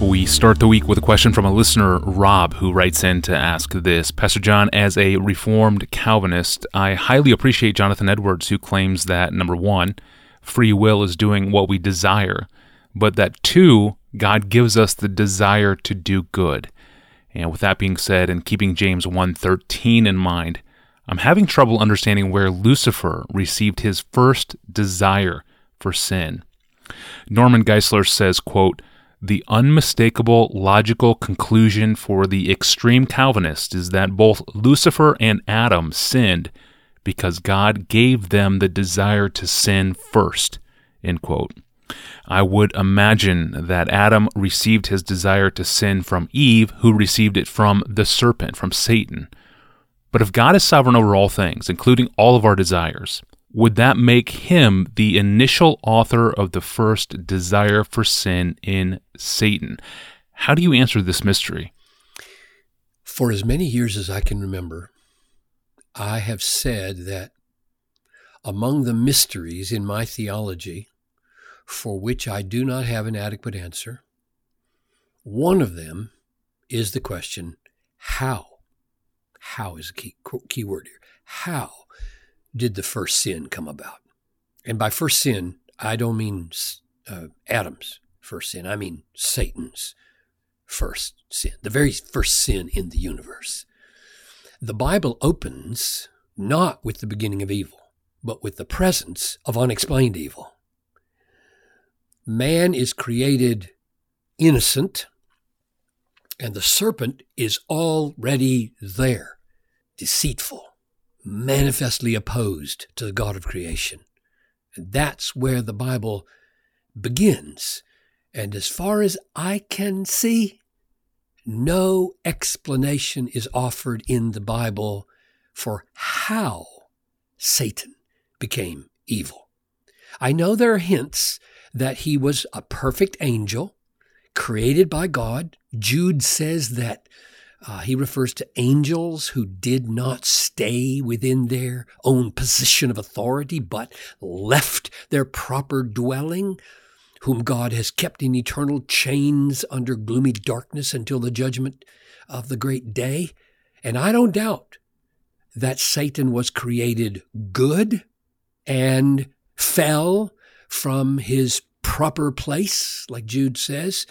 We start the week with a question from a listener, Rob, who writes in to ask this Pastor John, as a Reformed Calvinist, I highly appreciate Jonathan Edwards, who claims that number one, free will is doing what we desire, but that two, God gives us the desire to do good. And with that being said, and keeping James 1:13 in mind, I'm having trouble understanding where Lucifer received his first desire for sin. Norman Geisler says, quote, the unmistakable logical conclusion for the extreme Calvinist is that both Lucifer and Adam sinned because God gave them the desire to sin first. I would imagine that Adam received his desire to sin from Eve, who received it from the serpent, from Satan. But if God is sovereign over all things, including all of our desires, would that make him the initial author of the first desire for sin in Satan? How do you answer this mystery? For as many years as I can remember, I have said that among the mysteries in my theology, for which I do not have an adequate answer, one of them is the question how? How is a key, key word here. How did the first sin come about? And by first sin, I don't mean uh, Adam's first sin, I mean Satan's first sin, the very first sin in the universe. The Bible opens not with the beginning of evil, but with the presence of unexplained evil. Man is created innocent, and the serpent is already there, deceitful manifestly opposed to the God of creation. And that's where the Bible begins. And as far as I can see, no explanation is offered in the Bible for how Satan became evil. I know there are hints that he was a perfect angel created by God. Jude says that uh, he refers to angels who did not stay within their own position of authority, but left their proper dwelling, whom God has kept in eternal chains under gloomy darkness until the judgment of the great day. And I don't doubt that Satan was created good and fell from his proper place, like Jude says,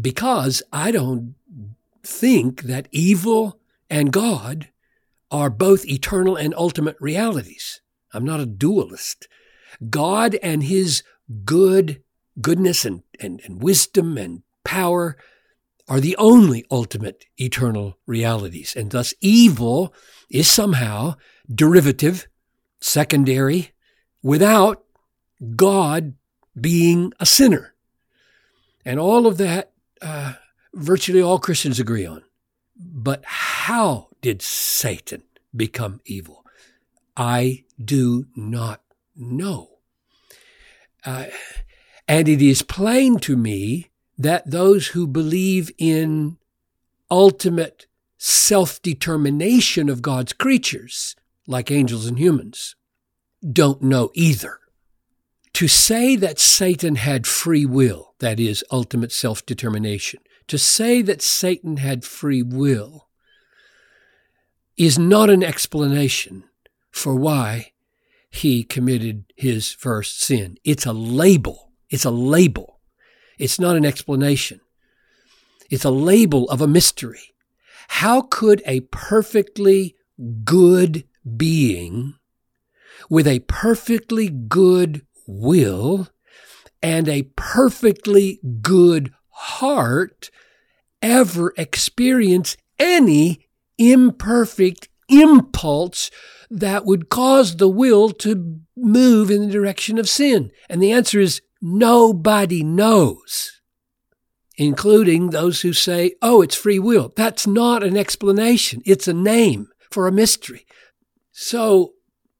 because I don't think that evil and God are both eternal and ultimate realities. I'm not a dualist. God and his good, goodness and, and, and wisdom and power are the only ultimate eternal realities. And thus evil is somehow derivative, secondary, without God being a sinner. And all of that uh, virtually all Christians agree on. But how did Satan become evil? I do not know. Uh, and it is plain to me that those who believe in ultimate self determination of God's creatures, like angels and humans, don't know either. To say that Satan had free will, that is, ultimate self determination, to say that Satan had free will is not an explanation for why he committed his first sin. It's a label. It's a label. It's not an explanation. It's a label of a mystery. How could a perfectly good being with a perfectly good will and a perfectly good heart ever experience any imperfect impulse that would cause the will to move in the direction of sin? And the answer is nobody knows, including those who say, oh, it's free will. That's not an explanation. It's a name for a mystery. So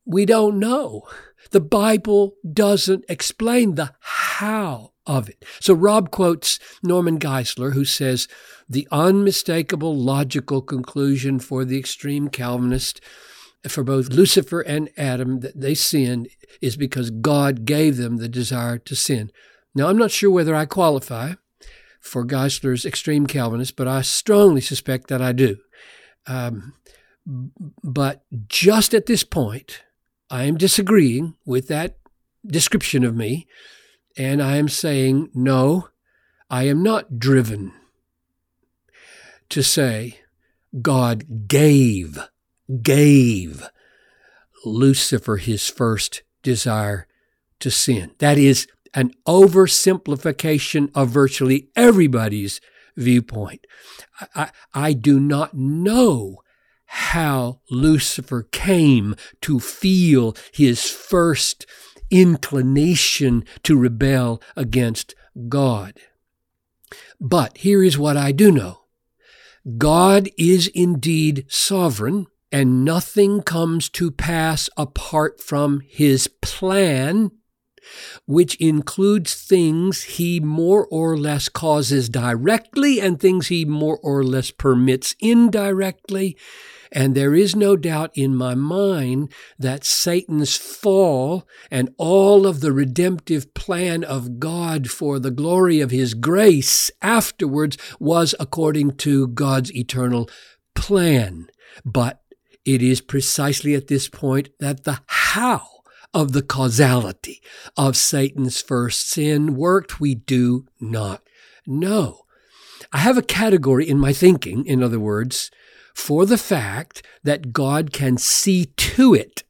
we don't know. The Bible doesn't explain the how of it. So Rob quotes Norman Geisler, who says, the unmistakable logical conclusion for the extreme Calvinist, for both Lucifer and Adam, that they sinned is because God gave them the desire to sin. Now, I'm not sure whether I qualify for Geisler's extreme Calvinist, but I strongly suspect that I do. Um, but just at this point, I am disagreeing with that description of me, and I am saying, no, I am not driven to say God gave, gave Lucifer his first desire to sin. That is an oversimplification of virtually everybody's viewpoint. I, I, do not know how Lucifer came to feel his first inclination to rebel against God. But here is what I do know. God is indeed sovereign and nothing comes to pass apart from his plan, which includes things he more or less causes directly and things he more or less permits indirectly. And there is no doubt in my mind that Satan's fall and all of the redemptive plan of God for the glory of his grace afterwards was according to God's eternal plan. But it is precisely at this point that the how of the causality of Satan's first sin worked, we do not know. I have a category in my thinking, in other words, for the fact that God can see to it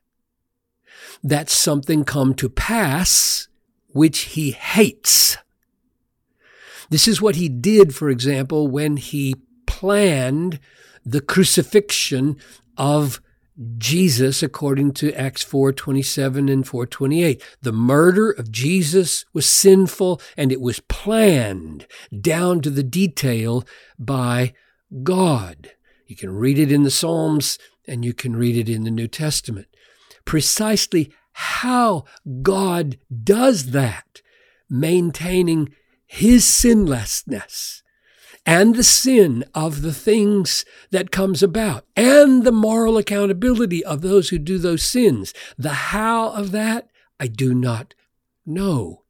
that something come to pass which he hates. This is what he did, for example, when he planned the crucifixion of Jesus according to Acts 4:27 and 4:28. The murder of Jesus was sinful and it was planned down to the detail by God. You can read it in the Psalms and you can read it in the New Testament. Precisely how God does that, maintaining his sinlessness and the sin of the things that comes about and the moral accountability of those who do those sins. The how of that, I do not know.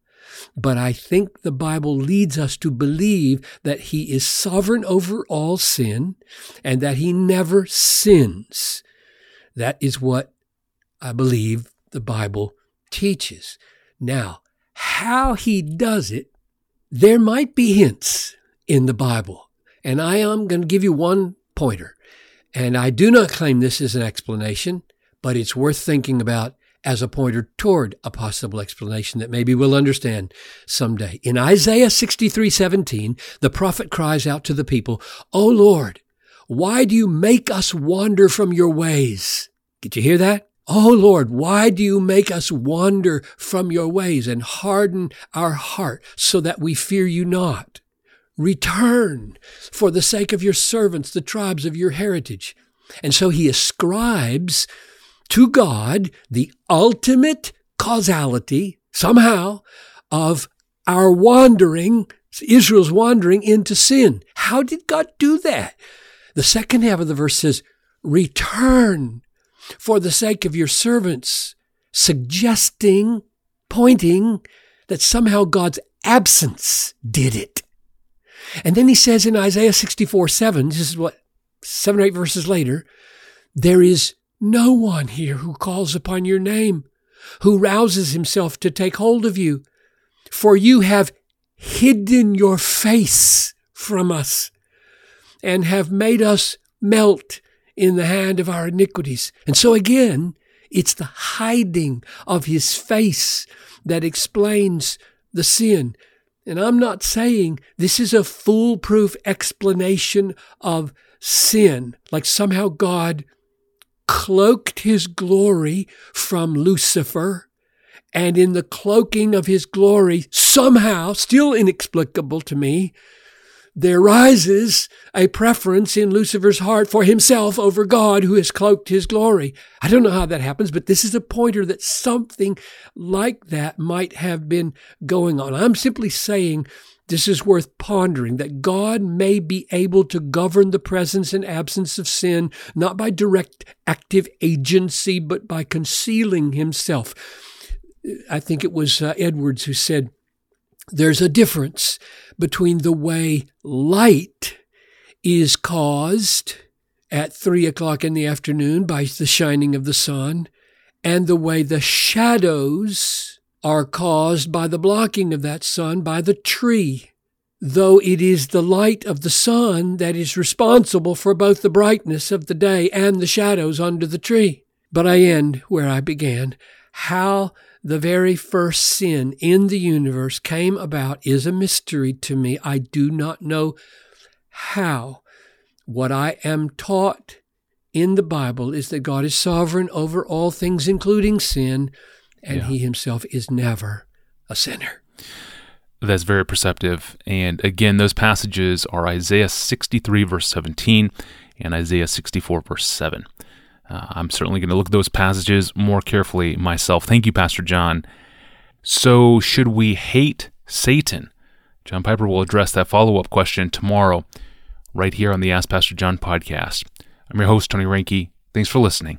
But I think the Bible leads us to believe that he is sovereign over all sin and that he never sins. That is what I believe the Bible teaches. Now, how he does it, there might be hints in the Bible. And I am going to give you one pointer. And I do not claim this is an explanation, but it's worth thinking about as a pointer toward a possible explanation that maybe we'll understand someday. In Isaiah 63 17, the prophet cries out to the people, O Lord, why do you make us wander from your ways? Did you hear that? Oh Lord, why do you make us wander from your ways and harden our heart so that we fear you not? Return for the sake of your servants, the tribes of your heritage. And so he ascribes to God the ultimate causality, somehow, of our wandering, Israel's wandering into sin. How did God do that? The second half of the verse says, Return for the sake of your servants, suggesting, pointing that somehow God's absence did it. And then he says in Isaiah 64 7, this is what, seven or eight verses later, there is no one here who calls upon your name, who rouses himself to take hold of you, for you have hidden your face from us and have made us melt in the hand of our iniquities. And so again, it's the hiding of his face that explains the sin. And I'm not saying this is a foolproof explanation of sin, like somehow God cloaked his glory from Lucifer, and in the cloaking of his glory, somehow, still inexplicable to me, there rises a preference in Lucifer's heart for himself over God who has cloaked his glory. I don't know how that happens, but this is a pointer that something like that might have been going on. I'm simply saying this is worth pondering that God may be able to govern the presence and absence of sin, not by direct active agency, but by concealing himself. I think it was uh, Edwards who said, there's a difference between the way light is caused at three o'clock in the afternoon by the shining of the sun and the way the shadows are caused by the blocking of that sun by the tree. Though it is the light of the sun that is responsible for both the brightness of the day and the shadows under the tree. But I end where I began. How the very first sin in the universe came about is a mystery to me. I do not know how. What I am taught in the Bible is that God is sovereign over all things, including sin, and yeah. He Himself is never a sinner. That's very perceptive. And again, those passages are Isaiah 63, verse 17, and Isaiah 64, verse 7. Uh, I'm certainly going to look at those passages more carefully myself. Thank you, Pastor John. So, should we hate Satan? John Piper will address that follow up question tomorrow, right here on the Ask Pastor John podcast. I'm your host, Tony Reinke. Thanks for listening.